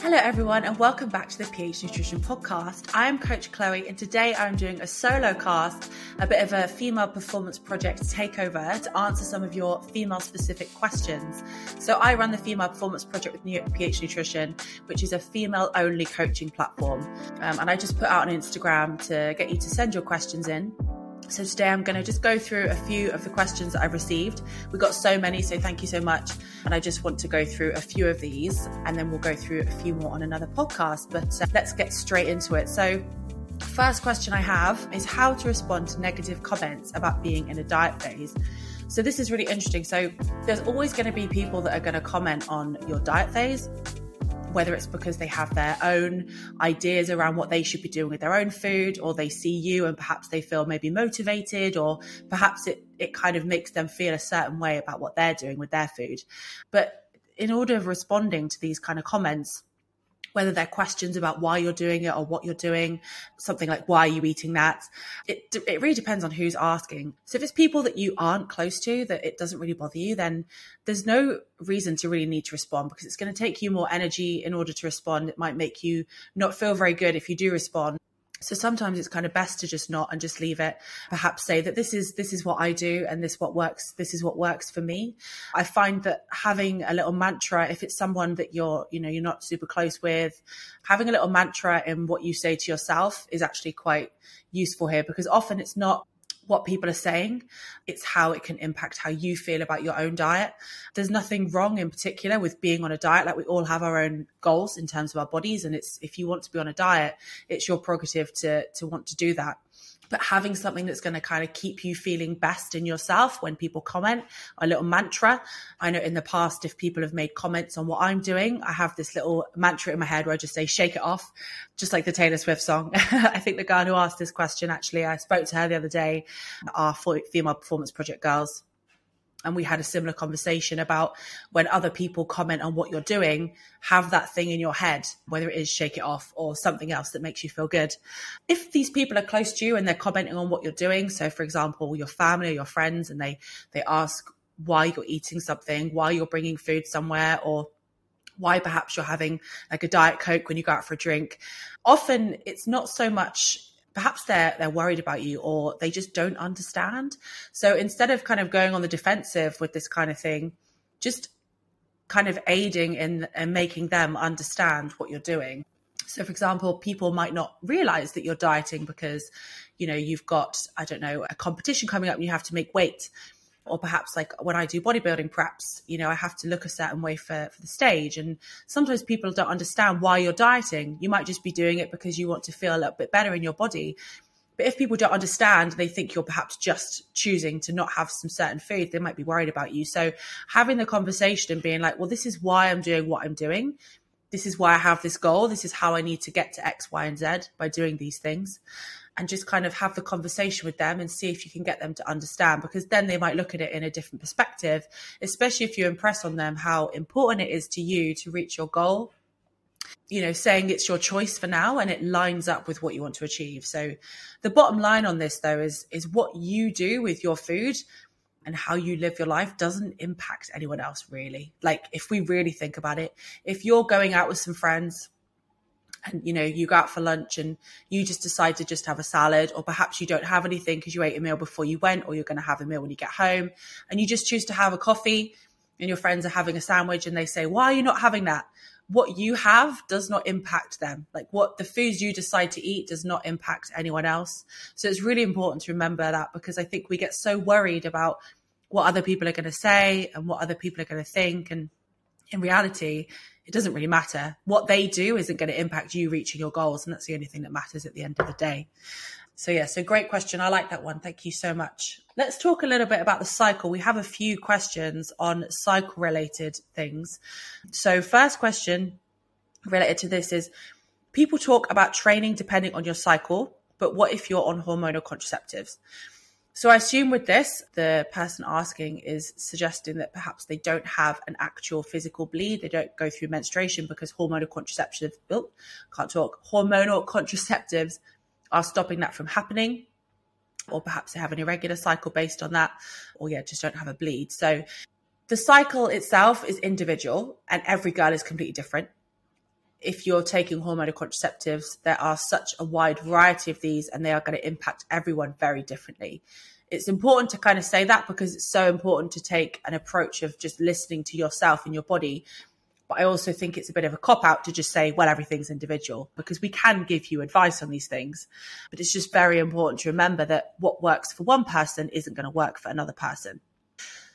Hello, everyone, and welcome back to the PH Nutrition Podcast. I am Coach Chloe, and today I'm doing a solo cast, a bit of a female performance project takeover to answer some of your female specific questions. So, I run the Female Performance Project with New- York PH Nutrition, which is a female only coaching platform. Um, and I just put out on Instagram to get you to send your questions in. So today I'm going to just go through a few of the questions that I've received. We got so many, so thank you so much. And I just want to go through a few of these and then we'll go through a few more on another podcast. But uh, let's get straight into it. So, first question I have is how to respond to negative comments about being in a diet phase. So, this is really interesting. So, there's always going to be people that are going to comment on your diet phase whether it's because they have their own ideas around what they should be doing with their own food, or they see you and perhaps they feel maybe motivated, or perhaps it, it kind of makes them feel a certain way about what they're doing with their food. But in order of responding to these kind of comments, whether they're questions about why you're doing it or what you're doing, something like why are you eating that? It it really depends on who's asking. So if it's people that you aren't close to that it doesn't really bother you, then there's no reason to really need to respond because it's going to take you more energy in order to respond. It might make you not feel very good if you do respond. So sometimes it's kind of best to just not and just leave it. Perhaps say that this is this is what I do and this what works. This is what works for me. I find that having a little mantra, if it's someone that you're you know you're not super close with, having a little mantra in what you say to yourself is actually quite useful here because often it's not what people are saying. It's how it can impact how you feel about your own diet. There's nothing wrong in particular with being on a diet. Like we all have our own goals in terms of our bodies. And it's, if you want to be on a diet, it's your prerogative to, to want to do that. But having something that's going to kind of keep you feeling best in yourself when people comment, a little mantra. I know in the past, if people have made comments on what I'm doing, I have this little mantra in my head where I just say, shake it off, just like the Taylor Swift song. I think the girl who asked this question, actually, I spoke to her the other day, our female performance project girls and we had a similar conversation about when other people comment on what you're doing, have that thing in your head, whether it is shake it off or something else that makes you feel good. If these people are close to you and they're commenting on what you're doing, so for example, your family or your friends, and they they ask why you're eating something, why you're bringing food somewhere, or why perhaps you're having like a diet coke when you go out for a drink. Often it's not so much perhaps they're they're worried about you or they just don't understand. So instead of kind of going on the defensive with this kind of thing, just kind of aiding in and making them understand what you're doing. So for example, people might not realize that you're dieting because you know you've got I don't know a competition coming up and you have to make weight or perhaps like when I do bodybuilding preps, you know, I have to look a certain way for, for the stage. And sometimes people don't understand why you're dieting. You might just be doing it because you want to feel a little bit better in your body. But if people don't understand, they think you're perhaps just choosing to not have some certain food, they might be worried about you. So having the conversation and being like, well, this is why I'm doing what I'm doing. This is why I have this goal. This is how I need to get to X, Y, and Z by doing these things and just kind of have the conversation with them and see if you can get them to understand because then they might look at it in a different perspective, especially if you impress on them how important it is to you to reach your goal. You know, saying it's your choice for now and it lines up with what you want to achieve. So the bottom line on this though is is what you do with your food and how you live your life doesn't impact anyone else really. Like if we really think about it, if you're going out with some friends and you know you go out for lunch and you just decide to just have a salad or perhaps you don't have anything because you ate a meal before you went or you're going to have a meal when you get home and you just choose to have a coffee and your friends are having a sandwich and they say why are you not having that? What you have does not impact them. Like what the foods you decide to eat does not impact anyone else. So it's really important to remember that because i think we get so worried about what other people are going to say and what other people are going to think and in reality it doesn't really matter. What they do isn't going to impact you reaching your goals. And that's the only thing that matters at the end of the day. So, yeah, so great question. I like that one. Thank you so much. Let's talk a little bit about the cycle. We have a few questions on cycle related things. So, first question related to this is people talk about training depending on your cycle, but what if you're on hormonal contraceptives? So I assume with this, the person asking is suggesting that perhaps they don't have an actual physical bleed. They don't go through menstruation because hormonal contraceptives, oh, can't talk, hormonal contraceptives are stopping that from happening. Or perhaps they have an irregular cycle based on that, or yeah, just don't have a bleed. So the cycle itself is individual and every girl is completely different if you're taking hormonal contraceptives, there are such a wide variety of these and they are going to impact everyone very differently. It's important to kind of say that because it's so important to take an approach of just listening to yourself and your body. But I also think it's a bit of a cop out to just say, well, everything's individual because we can give you advice on these things. But it's just very important to remember that what works for one person isn't going to work for another person.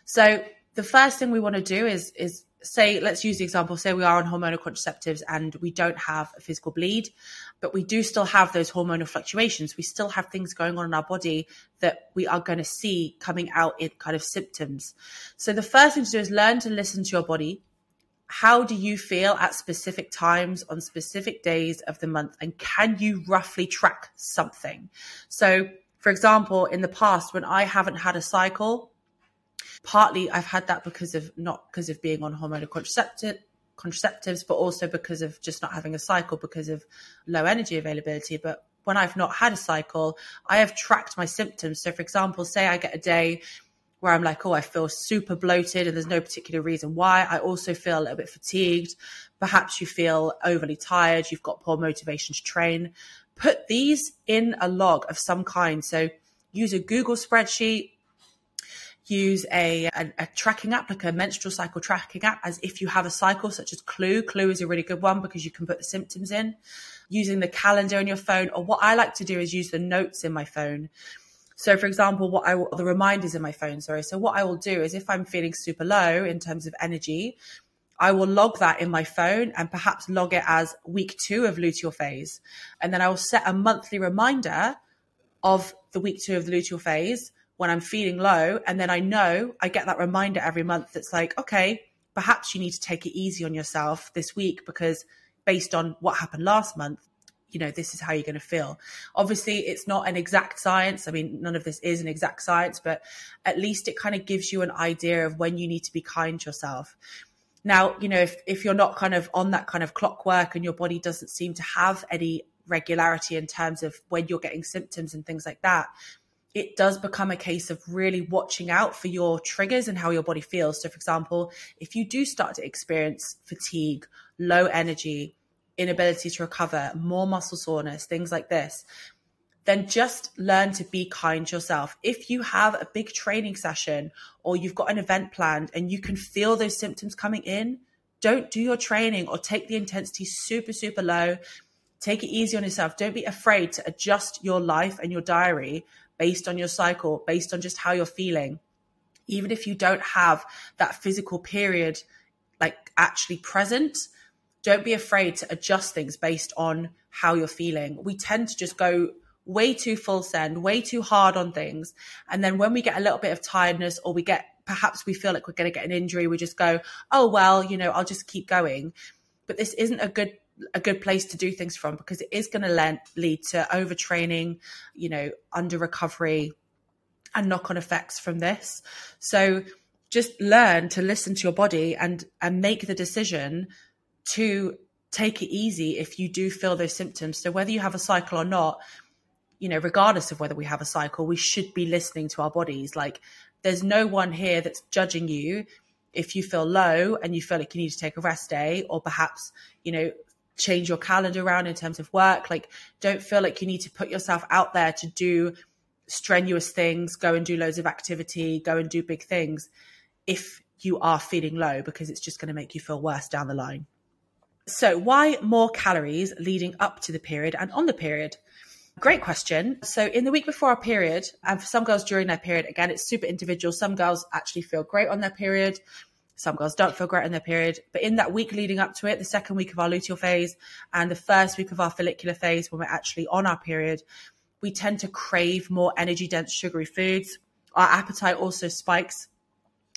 So the first thing we want to do is, is say, let's use the example, say we are on hormonal contraceptives and we don't have a physical bleed, but we do still have those hormonal fluctuations. We still have things going on in our body that we are going to see coming out in kind of symptoms. So the first thing to do is learn to listen to your body. How do you feel at specific times on specific days of the month? And can you roughly track something? So, for example, in the past, when I haven't had a cycle, partly I've had that because of not because of being on hormonal contraceptive contraceptives, but also because of just not having a cycle because of low energy availability. But when I've not had a cycle, I have tracked my symptoms. So, for example, say I get a day where I'm like, oh, I feel super bloated and there's no particular reason why. I also feel a little bit fatigued. Perhaps you feel overly tired. You've got poor motivation to train. Put these in a log of some kind. So, use a Google spreadsheet use a, a, a, tracking app, like a menstrual cycle tracking app, as if you have a cycle, such as Clue. Clue is a really good one because you can put the symptoms in. Using the calendar in your phone, or what I like to do is use the notes in my phone. So, for example, what I the reminders in my phone. Sorry. So, what I will do is if I'm feeling super low in terms of energy, I will log that in my phone and perhaps log it as week two of luteal phase, and then I will set a monthly reminder of the week two of the luteal phase when I'm feeling low. And then I know I get that reminder every month that's like, okay, perhaps you need to take it easy on yourself this week because based on what happened last month, you know, this is how you're going to feel. Obviously, it's not an exact science. I mean, none of this is an exact science, but at least it kind of gives you an idea of when you need to be kind to yourself. Now, you know, if, if you're not kind of on that kind of clockwork and your body doesn't seem to have any regularity in terms of when you're getting symptoms and things like that, it does become a case of really watching out for your triggers and how your body feels. So, for example, if you do start to experience fatigue, low energy, inability to recover, more muscle soreness, things like this, then just learn to be kind to yourself. If you have a big training session or you've got an event planned and you can feel those symptoms coming in, don't do your training or take the intensity super, super low. Take it easy on yourself. Don't be afraid to adjust your life and your diary based on your cycle, based on just how you're feeling. Even if you don't have that physical period like actually present, don't be afraid to adjust things based on how you're feeling. We tend to just go way too full send, way too hard on things. And then when we get a little bit of tiredness or we get perhaps we feel like we're going to get an injury, we just go, oh, well, you know, I'll just keep going. But this isn't a good a good place to do things from because it is going to lead to overtraining, you know, under recovery and knock on effects from this. So just learn to listen to your body and and make the decision to take it easy if you do feel those symptoms. So whether you have a cycle or not, you know, regardless of whether we have a cycle, we should be listening to our bodies. Like there's no one here that's judging you if you feel low and you feel like you need to take a rest day or perhaps, you know, change your calendar around in terms of work. Like don't feel like you need to put yourself out there to do strenuous things, go and do loads of activity, go and do big things if you are feeling low because it's just going to make you feel worse down the line. So, why more calories leading up to the period and on the period? Great question. So, in the week before our period, and for some girls during their period, again, it's super individual. Some girls actually feel great on their period. Some girls don't feel great in their period. But in that week leading up to it, the second week of our luteal phase and the first week of our follicular phase, when we're actually on our period, we tend to crave more energy dense sugary foods. Our appetite also spikes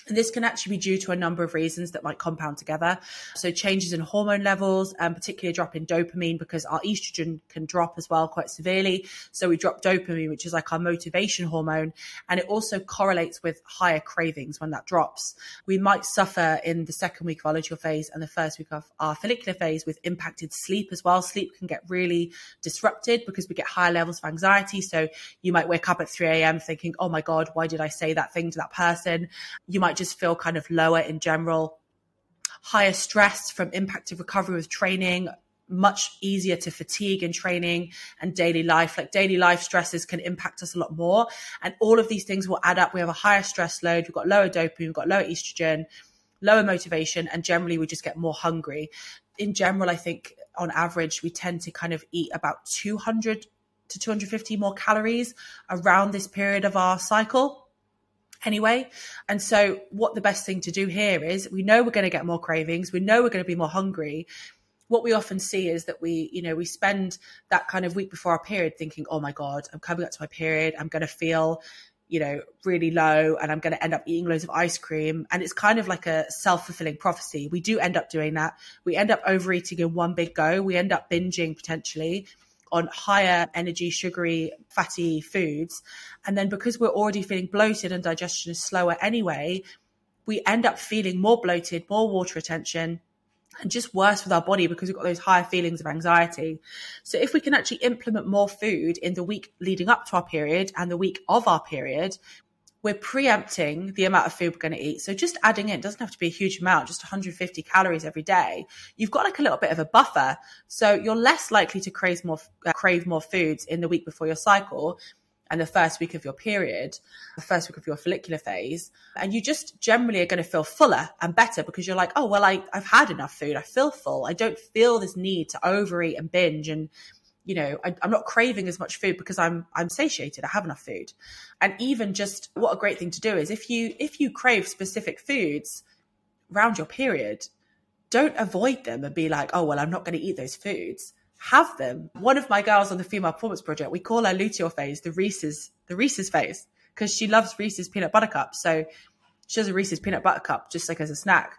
this can actually be due to a number of reasons that might compound together. So changes in hormone levels, and particularly a drop in dopamine because our estrogen can drop as well quite severely. So we drop dopamine, which is like our motivation hormone, and it also correlates with higher cravings when that drops. We might suffer in the second week of our luteal phase and the first week of our follicular phase with impacted sleep as well. Sleep can get really disrupted because we get higher levels of anxiety. So you might wake up at 3 a.m. thinking, oh my God, why did I say that thing to that person? You might just feel kind of lower in general, higher stress from impacted recovery with training, much easier to fatigue in training and daily life. Like daily life stresses can impact us a lot more. And all of these things will add up. We have a higher stress load, we've got lower dopamine, we've got lower estrogen, lower motivation, and generally we just get more hungry. In general, I think on average, we tend to kind of eat about 200 to 250 more calories around this period of our cycle anyway. And so, what the best thing to do here is we know we're going to get more cravings, we know we're going to be more hungry. What we often see is that we, you know, we spend that kind of week before our period thinking, oh my God, I'm coming up to my period, I'm going to feel, you know, really low and I'm going to end up eating loads of ice cream. And it's kind of like a self fulfilling prophecy. We do end up doing that. We end up overeating in one big go. We end up binging potentially on higher energy, sugary, fatty foods. And then because we're already feeling bloated and digestion is slower anyway, we end up feeling more bloated, more water retention, and just worse with our body because we've got those higher feelings of anxiety. So if we can actually implement more food in the week leading up to our period and the week of our period, we're preempting the amount of food we're going to eat. So just adding in doesn't have to be a huge amount, just 150 calories every day. You've got like a little bit of a buffer, so you're less likely to crave more uh, crave more foods in the week before your cycle and the first week of your period, the first week of your follicular phase, and you just generally are going to feel fuller and better because you're like, oh well, I, I've had enough food, I feel full, I don't feel this need to overeat and binge and you know I, am not craving as much food because i'm i'm satiated. I have enough food. And even just what a great thing to do is if you if you crave specific foods around your period don't avoid them and be like oh well i'm not going to eat those foods. Have them. One of my girls on the female performance project we call her luteal phase the reese's the reese's phase because she loves reese's peanut butter cup so she has a reese's peanut butter cup just like as a snack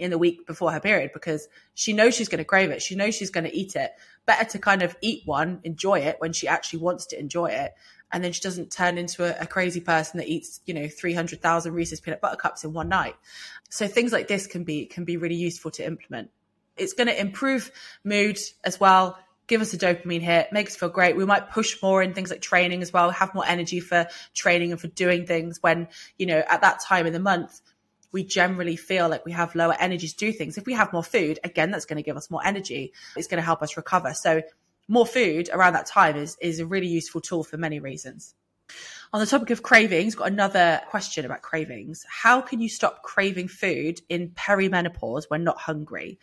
in the week before her period because she knows she's going to crave it. She knows she's going to eat it. Better to kind of eat one, enjoy it when she actually wants to enjoy it. And then she doesn't turn into a, a crazy person that eats, you know, 300,000 Reese's peanut butter cups in one night. So things like this can be, can be really useful to implement. It's going to improve mood as well give us a dopamine hit, make us feel great. We might push more in things like training as well, have more energy for training and for doing things when, you know, at that time in the month, we generally feel like we have lower energy to do things. If we have more food, again, that's going to give us more energy. It's going to help us recover. So more food around that time is, is a really useful tool for many reasons. On the topic of cravings, got another question about cravings. How can you stop craving food in perimenopause when not hungry?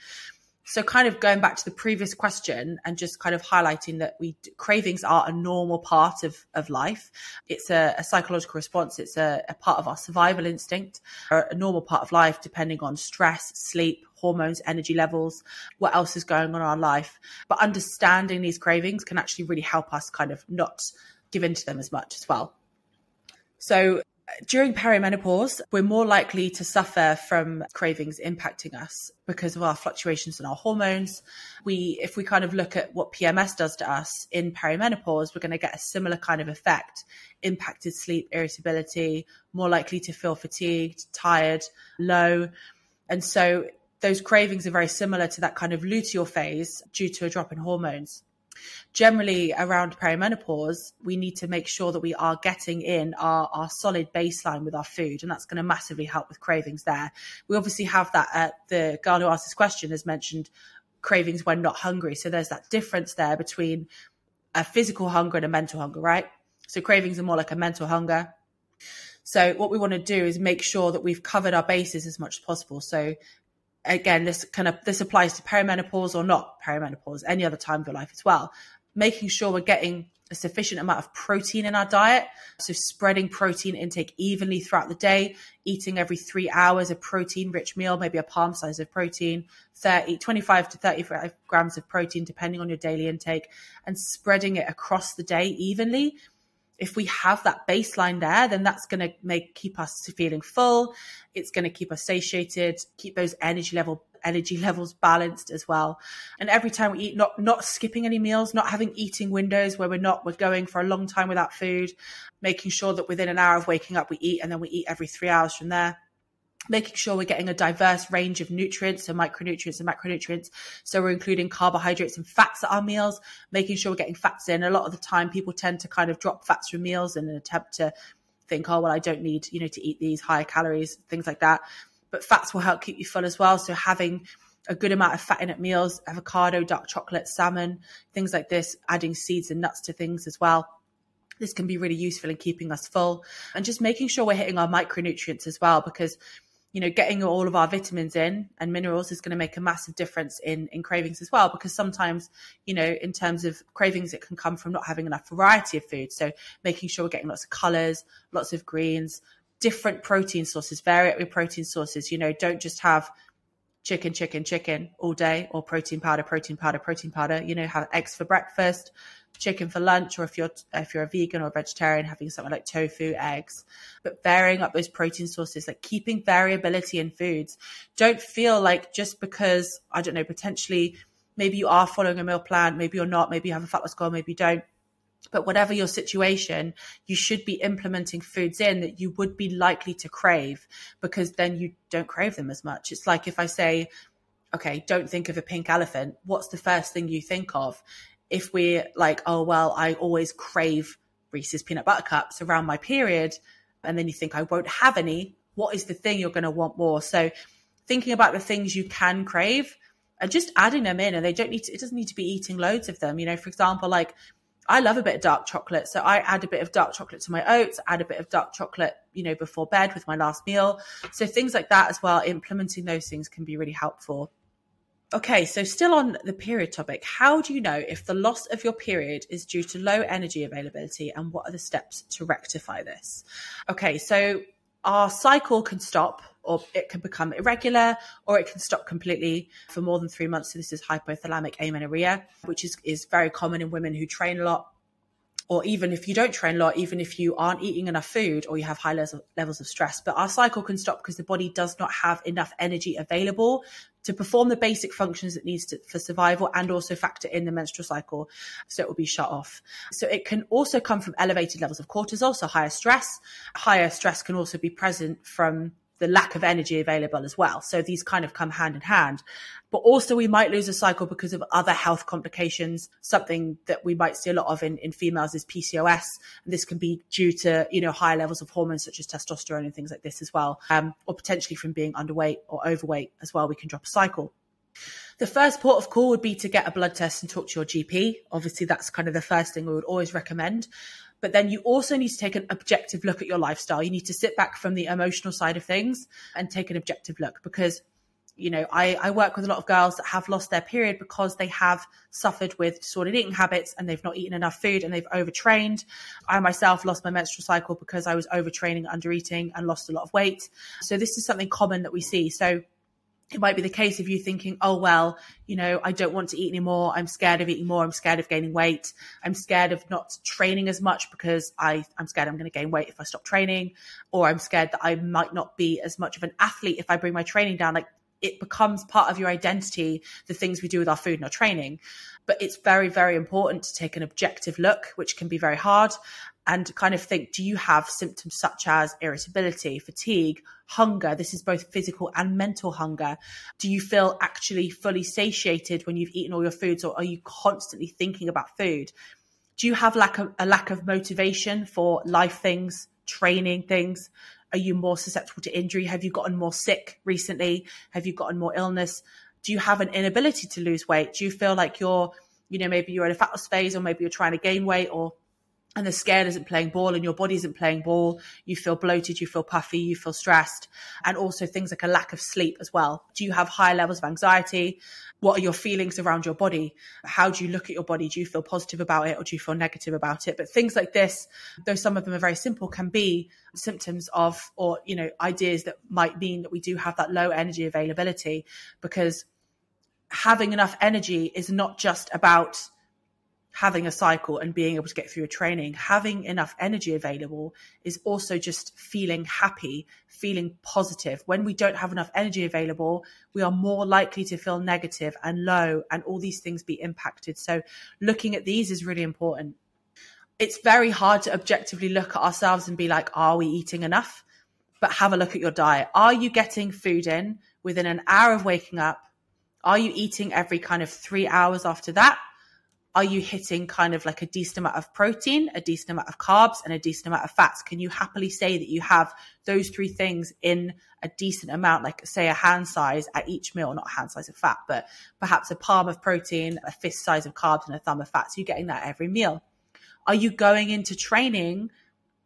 So kind of going back to the previous question and just kind of highlighting that we cravings are a normal part of, of life. It's a, a psychological response. It's a, a, part of our survival instinct a normal part of life depending on stress sleep hormones energy levels what else is going on in our life. But understanding these cravings can actually really help us kind of not give in to them as much as well. So during perimenopause, we're more likely to suffer from cravings impacting us because of our fluctuations in our hormones. We, if we kind of look at what PMS does to us in perimenopause, we're going to get a similar kind of effect impacted sleep, irritability, more likely to feel fatigued, tired, low. And so those cravings are very similar to that kind of luteal phase due to a drop in hormones generally around perimenopause, we need to make sure that we are getting in our, our solid baseline with our food. And that's going to massively help with cravings there. We obviously have that at the girl who asked this question has mentioned cravings when not hungry. So there's that difference there between a physical hunger and a mental hunger, right? So cravings are more like a mental hunger. So what we want to do is make sure that we've covered our bases as much as possible. So again, this kind of this applies to perimenopause or not perimenopause, any other time of your life as well. Making sure we're getting a sufficient amount of protein in our diet. So spreading protein intake evenly throughout the day, eating every three hours a protein rich meal, maybe a palm size of protein, 30, 25 to 35 grams of protein, depending on your daily intake, and spreading it across the day evenly if we have that baseline there, then that's going to make keep us feeling full. It's going to keep us satiated, keep those energy level energy levels balanced as well. And every time we eat, not not skipping any meals, not having eating windows where we're not we're going for a long time without food, making sure that within an hour of waking up we eat, and then we eat every three hours from there making sure we're getting a diverse range of nutrients, so micronutrients and macronutrients. So we're including carbohydrates and fats at our meals, making sure we're getting fats in. A lot of the time, people tend to kind of drop fats from meals in an attempt to think, oh, well, I don't need, you know, to eat these higher calories, things like that. But fats will help keep you full as well. So having a good amount of fat in at meals, avocado, dark chocolate, salmon, things like this, adding seeds and nuts to things as well this can be really useful in keeping us full and just making sure we're hitting our micronutrients as well because you know, getting all of our vitamins in and minerals is going to make a massive difference in in cravings as well. Because sometimes, you know, in terms of cravings, it can come from not having enough variety of food. So making sure we're getting lots of colors, lots of greens, different protein sources, vary it with protein sources. You know, don't just have chicken, chicken, chicken all day, or protein powder, protein powder, protein powder. You know, have eggs for breakfast, chicken for lunch, or if you're if you're a vegan or a vegetarian, having something like tofu, eggs, but varying up those protein sources, like keeping variability in foods. Don't feel like just because I don't know, potentially maybe you are following a meal plan, maybe you're not, maybe you have a fat loss goal, maybe you don't. But whatever your situation, you should be implementing foods in that you would be likely to crave because then you don't crave them as much. It's like if I say, okay, don't think of a pink elephant, what's the first thing you think of? If we're like, oh, well, I always crave Reese's peanut butter cups around my period, and then you think I won't have any, what is the thing you're going to want more? So thinking about the things you can crave and just adding them in, and they don't need to, it doesn't need to be eating loads of them. You know, for example, like I love a bit of dark chocolate. So I add a bit of dark chocolate to my oats, add a bit of dark chocolate, you know, before bed with my last meal. So things like that as well, implementing those things can be really helpful. Okay, so still on the period topic, how do you know if the loss of your period is due to low energy availability and what are the steps to rectify this? Okay, so our cycle can stop or it can become irregular or it can stop completely for more than three months. So this is hypothalamic amenorrhea, which is, is very common in women who train a lot or even if you don't train a lot, even if you aren't eating enough food or you have high levels of stress. But our cycle can stop because the body does not have enough energy available to perform the basic functions it needs to, for survival and also factor in the menstrual cycle. So it will be shut off. So it can also come from elevated levels of cortisol, so higher stress. Higher stress can also be present from the lack of energy available as well. So these kind of come hand in hand. But also we might lose a cycle because of other health complications. Something that we might see a lot of in, in females is PCOS. And this can be due to, you know, higher levels of hormones such as testosterone and things like this as well. Um, or potentially from being underweight or overweight as well. We can drop a cycle. The first port of call would be to get a blood test and talk to your GP. Obviously, that's kind of the first thing we would always recommend. But then you also need to take an objective look at your lifestyle. You need to sit back from the emotional side of things and take an objective look because you know, I, I work with a lot of girls that have lost their period because they have suffered with disordered eating habits and they've not eaten enough food and they've overtrained. I myself lost my menstrual cycle because I was overtraining, undereating, and lost a lot of weight. So this is something common that we see. So it might be the case of you thinking, oh, well, you know, I don't want to eat anymore. I'm scared of eating more. I'm scared of gaining weight. I'm scared of not training as much because I, I'm scared I'm going to gain weight if I stop training, or I'm scared that I might not be as much of an athlete if I bring my training down. Like it becomes part of your identity, the things we do with our food and our training. But it's very, very important to take an objective look, which can be very hard, and kind of think do you have symptoms such as irritability, fatigue, hunger? This is both physical and mental hunger. Do you feel actually fully satiated when you've eaten all your foods, or are you constantly thinking about food? Do you have lack of, a lack of motivation for life things, training things? Are you more susceptible to injury? Have you gotten more sick recently? Have you gotten more illness? Do you have an inability to lose weight? Do you feel like you're, you know, maybe you're in a fat loss phase or maybe you're trying to gain weight or and the scale isn't playing ball and your body isn't playing ball, you feel bloated, you feel puffy, you feel stressed, and also things like a lack of sleep as well. Do you have high levels of anxiety? What are your feelings around your body? How do you look at your body? Do you feel positive about it or do you feel negative about it? But things like this, though some of them are very simple, can be symptoms of or, you know, ideas that might mean that we do have that low energy availability because having enough energy is not just about having a cycle and being able to get through a training, having enough energy available is also just feeling happy, feeling positive. When we don't have enough energy available, we are more likely to feel negative and low and all these things be impacted. So looking at these is really important. It's very hard to objectively look at ourselves and be like, are we eating enough? But have a look at your diet. Are you getting food in within an hour of waking up? Are you eating every kind of three hours after that? Are you hitting kind of like a decent amount of protein, a decent amount of carbs, and a decent amount of fats? Can you happily say that you have those three things in a decent amount, like say a hand size at each meal, not a hand size of fat, but perhaps a palm of protein, a fist size of carbs, and a thumb of fat? So you're getting that every meal. Are you going into training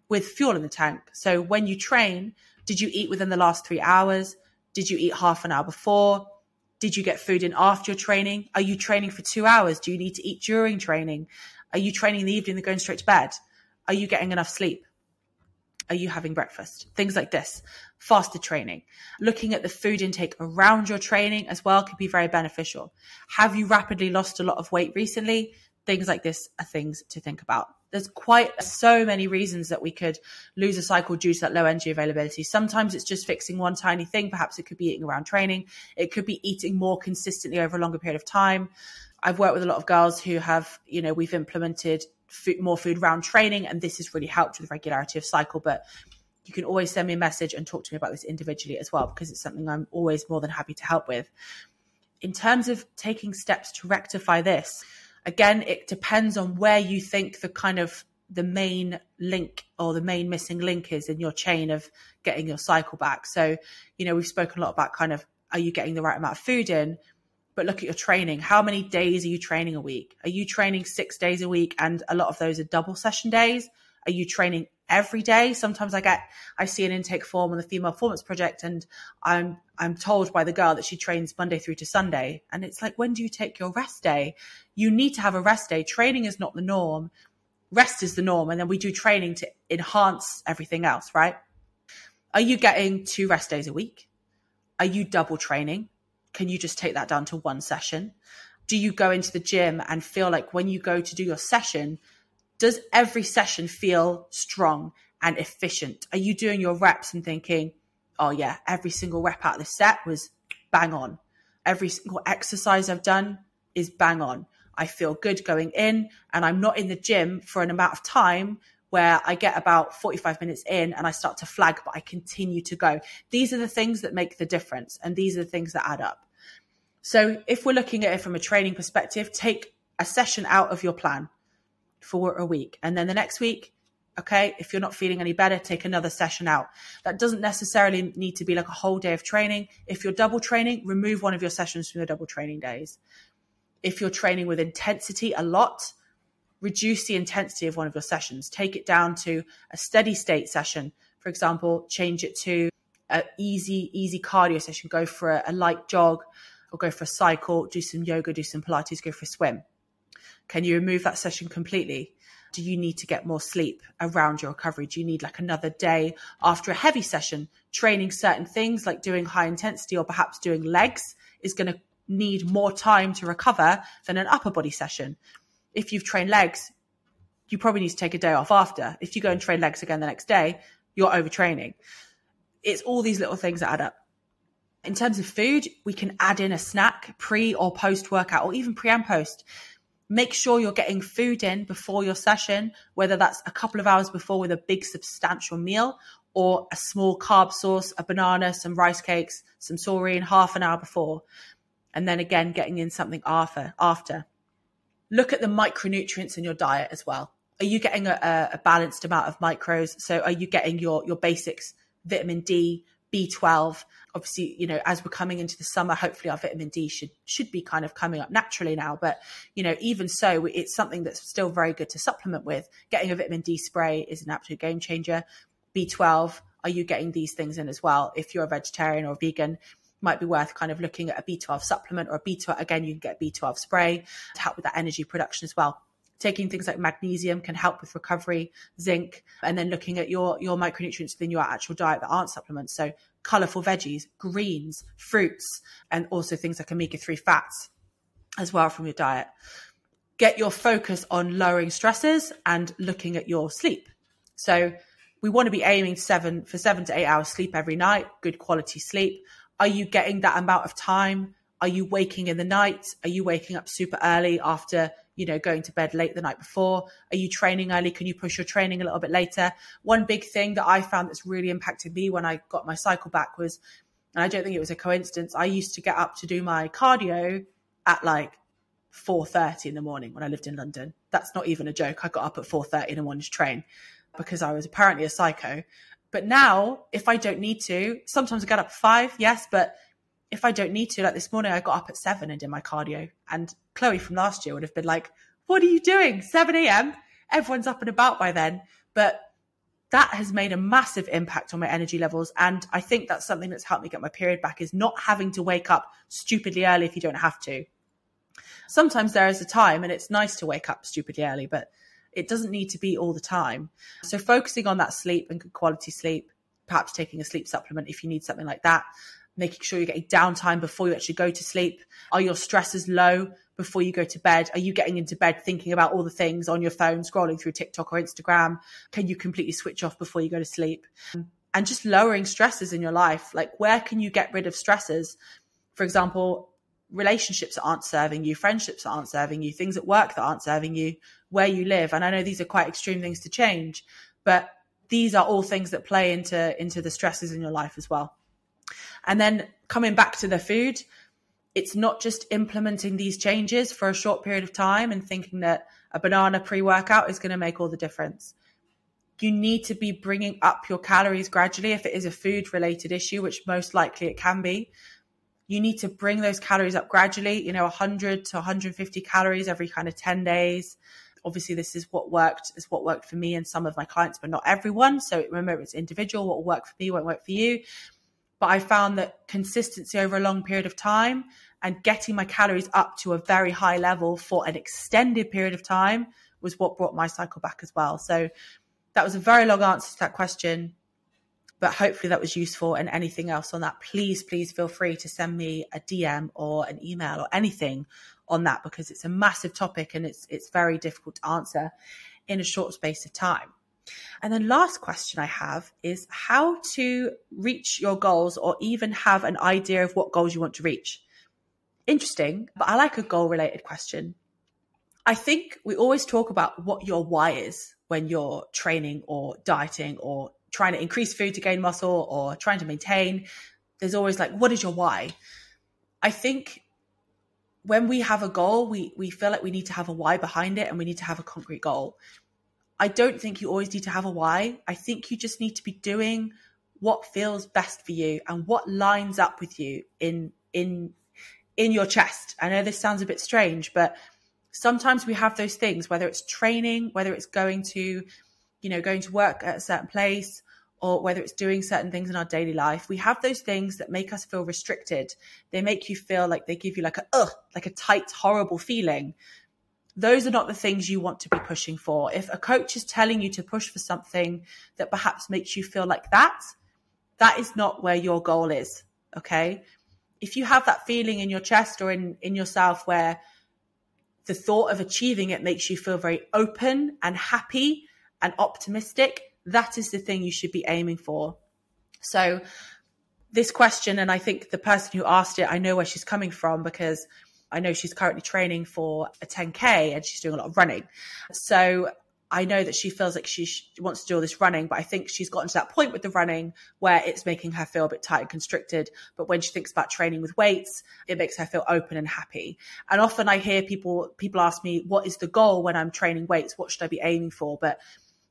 with fuel in the tank? So when you train, did you eat within the last three hours? Did you eat half an hour before? Did you get food in after your training? Are you training for two hours? Do you need to eat during training? Are you training in the evening and going straight to bed? Are you getting enough sleep? Are you having breakfast? Things like this. Faster training. Looking at the food intake around your training as well could be very beneficial. Have you rapidly lost a lot of weight recently? Things like this are things to think about there's quite so many reasons that we could lose a cycle due to that low energy availability. Sometimes it's just fixing one tiny thing. Perhaps it could be eating around training. It could be eating more consistently over a longer period of time. I've worked with a lot of girls who have, you know, we've implemented food, more food around training, and this has really helped with regularity of cycle. But you can always send me a message and talk to me about this individually as well, because it's something I'm always more than happy to help with. In terms of taking steps to rectify this, again, it depends on where you think the kind of the main link or the main missing link is in your chain of getting your cycle back. So, you know, we've spoken a lot about kind of are you getting the right amount of food in? But look at your training. How many days are you training a week? Are you training six days a week and a lot of those are double session days? Are you training every day? Sometimes I get I see an intake form on the Female Performance Project and I'm I'm told by the girl that she trains Monday through to Sunday. And it's like, when do you take your rest day? You need to have a rest day. Training is not the norm. Rest is the norm. And then we do training to enhance everything else, right? Are you getting two rest days a week? Are you double training? Can you just take that down to one session? Do you go into the gym and feel like when you go to do your session, does every session feel strong and efficient? Are you doing your reps and thinking, oh yeah, every single rep out of the set was bang on. Every single exercise I've done is bang on. I feel good going in and I'm not in the gym for an amount of time where I get about 45 minutes in and I start to flag, but I continue to go. These are the things that make the difference and these are the things that add up. So if we're looking at it from a training perspective, take a session out of your plan for a week. And then the next week, okay, if you're not feeling any better, take another session out. That doesn't necessarily need to be like a whole day of training. If you're double training, remove one of your sessions from your double training days. If you're training with intensity a lot, reduce the intensity of one of your sessions. Take it down to a steady state session. For example, change it to an easy, easy cardio session. Go for a, a light jog or go for a cycle, do some yoga, do some Pilates, go for a swim can you remove that session completely? do you need to get more sleep around your recovery? Do you need like another day after a heavy session? Training certain things like doing high intensity or perhaps doing legs is going to need more time to recover than an upper body session. If you've trained legs, you probably need to take a day off after. If you go and train legs again the next day, you're overtraining. It's all these little things that add up. In terms of food, we can add in a snack pre or post workout or even pre and post. Make sure you're getting food in before your session, whether that's a couple of hours before with a big substantial meal or a small carb source, a banana, some rice cakes, some Soreen half an hour before. And then again, getting in something after, after. Look at the micronutrients in your diet as well. Are you getting a, a balanced amount of micros? So are you getting your, your basics, vitamin D, B12. Obviously, you know, as we're coming into the summer, hopefully our vitamin D should should be kind of coming up naturally now. But you know, even so, it's something that's still very good to supplement with. Getting a vitamin D spray is an absolute game changer. B12, are you getting these things in as well? If you're a vegetarian or a vegan, might be worth kind of looking at a B12 supplement or a B12. Again, you can get B12 spray to help with that energy production as well taking things like magnesium can help with recovery, zinc, and then looking at your your micronutrients within your actual diet that aren't supplements. So colorful veggies, greens, fruits, and also things like omega-3 fats as well from your diet. Get your focus on lowering stresses and looking at your sleep. So we want to be aiming seven for seven to eight hours sleep every night, good quality sleep. Are you getting that amount of time? Are you waking in the night? Are you waking up super early after you know, going to bed late the night before? Are you training early? Can you push your training a little bit later? One big thing that I found that's really impacted me when I got my cycle back was, and I don't think it was a coincidence, I used to get up to do my cardio at like 4.30 in the morning when I lived in London. That's not even a joke. I got up at 4.30 in the morning to train because I was apparently a psycho. But now, if I don't need to, sometimes I get up at five, yes, but if I don't need to, like this morning, I got up at seven and did my cardio. And Chloe from last year would have been like, What are you doing? 7 a.m. Everyone's up and about by then. But that has made a massive impact on my energy levels. And I think that's something that's helped me get my period back is not having to wake up stupidly early if you don't have to. Sometimes there is a time and it's nice to wake up stupidly early, but it doesn't need to be all the time. So focusing on that sleep and good quality sleep, perhaps taking a sleep supplement if you need something like that, making sure you're getting downtime before you actually go to sleep. Are your stresses low before you go to bed? Are you getting into bed thinking about all the things on your phone, scrolling through TikTok or Instagram? Can you completely switch off before you go to sleep? And just lowering stresses in your life. Like, where can you get rid of stresses? For example, relationships that aren't serving you, friendships that aren't serving you, things at work that aren't serving you, where you live. And I know these are quite extreme things to change, but these are all things that play into into the stresses in your life as well. And then coming back to the food, it's not just implementing these changes for a short period of time and thinking that a banana pre workout is going to make all the difference. You need to be bringing up your calories gradually if it is a food related issue, which most likely it can be. You need to bring those calories up gradually, you know, 100 to 150 calories every kind of 10 days. Obviously, this is what worked, is what worked for me and some of my clients, but not everyone. So remember, it's individual. What will work for me won't work for you. But I found that consistency over a long period of time and getting my calories up to a very high level for an extended period of time was what brought my cycle back as well. So that was a very long answer to that question, but hopefully that was useful. And anything else on that, please, please feel free to send me a DM or an email or anything on that because it's a massive topic and it's it's very difficult to answer in a short space of time. And then last question I have is how to reach your goals or even have an idea of what goals you want to reach. Interesting, but I like a goal related question. I think we always talk about what your why is when you're training or dieting or trying to increase food to gain muscle or trying to maintain. There's always like, what is your why? I think when we have a goal, we, we feel like we need to have a why behind it and we need to have a concrete goal. I don't think you always need to have a why. I think you just need to be doing what feels best for you and what lines up with you in in in your chest. I know this sounds a bit strange, but sometimes we have those things, whether it's training, whether it's going to, you know, going to work at a certain place, or whether it's doing certain things in our daily life, we have those things that make us feel restricted. They make you feel like they give you like a ugh, like a tight, horrible feeling. Those are not the things you want to be pushing for. If a coach is telling you to push for something that perhaps makes you feel like that, that is not where your goal is. Okay. If you have that feeling in your chest or in, in yourself where the thought of achieving it makes you feel very open and happy and optimistic, that is the thing you should be aiming for. So, this question, and I think the person who asked it, I know where she's coming from because I know she's currently training for a 10K and she's doing a lot of running. So I know that she feels like she wants to do all this running, but I think she's gotten to that point with the running where it's making her feel a bit tight and constricted. But when she thinks about training with weights, it makes her feel open and happy. And often I hear people people ask me, "What is the goal when I'm training weights? What should I be aiming for?" But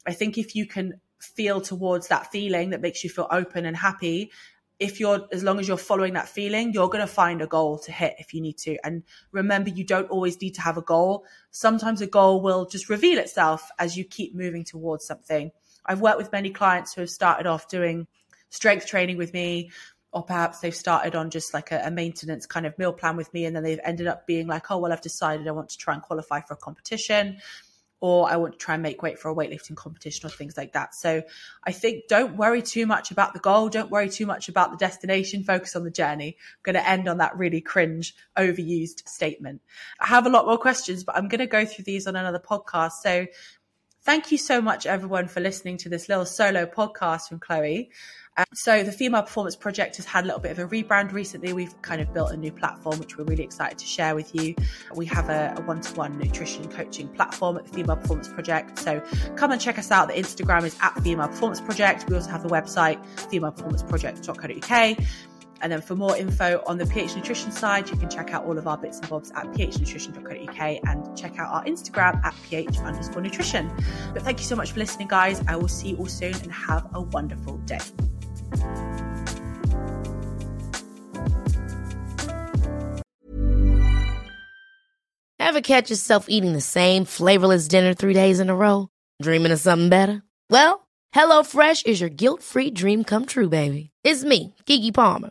I think if you can feel towards that feeling that makes you feel open and happy if you're as long as you're following that feeling you're going to find a goal to hit if you need to. And remember you don't always need to have a goal. Sometimes a goal will just reveal itself as you keep moving towards something. I've worked with many clients who have started off doing strength training with me or perhaps they've started on just like a, a, maintenance kind of meal plan with me and then they've ended up being like oh well i've decided i want to try and qualify for a competition or I want to try and make weight for a weightlifting competition or things like that. So I think don't worry too much about the goal. Don't worry too much about the destination. Focus on the journey. I'm going to end on that really cringe, overused statement. I have a lot more questions, but I'm going to go through these on another podcast. So thank you so much, everyone, for listening to this little solo podcast from Chloe. Um, so the Female Performance Project has had a little bit of a rebrand recently. We've kind of built a new platform, which we're really excited to share with you. We have a one to one nutrition coaching platform at the Female Performance Project. So come and check us out. The Instagram is at Female Performance Project. We also have the website, femaleperformanceproject.co.uk. And then for more info on the PH Nutrition side, you can check out all of our bits and bobs at phnutrition.co.uk and check out our Instagram at ph underscore nutrition. But thank you so much for listening, guys. I will see you all soon and have a wonderful day. Ever catch yourself eating the same flavorless dinner three days in a row? Dreaming of something better? Well, HelloFresh is your guilt free dream come true, baby. It's me, Keke Palmer.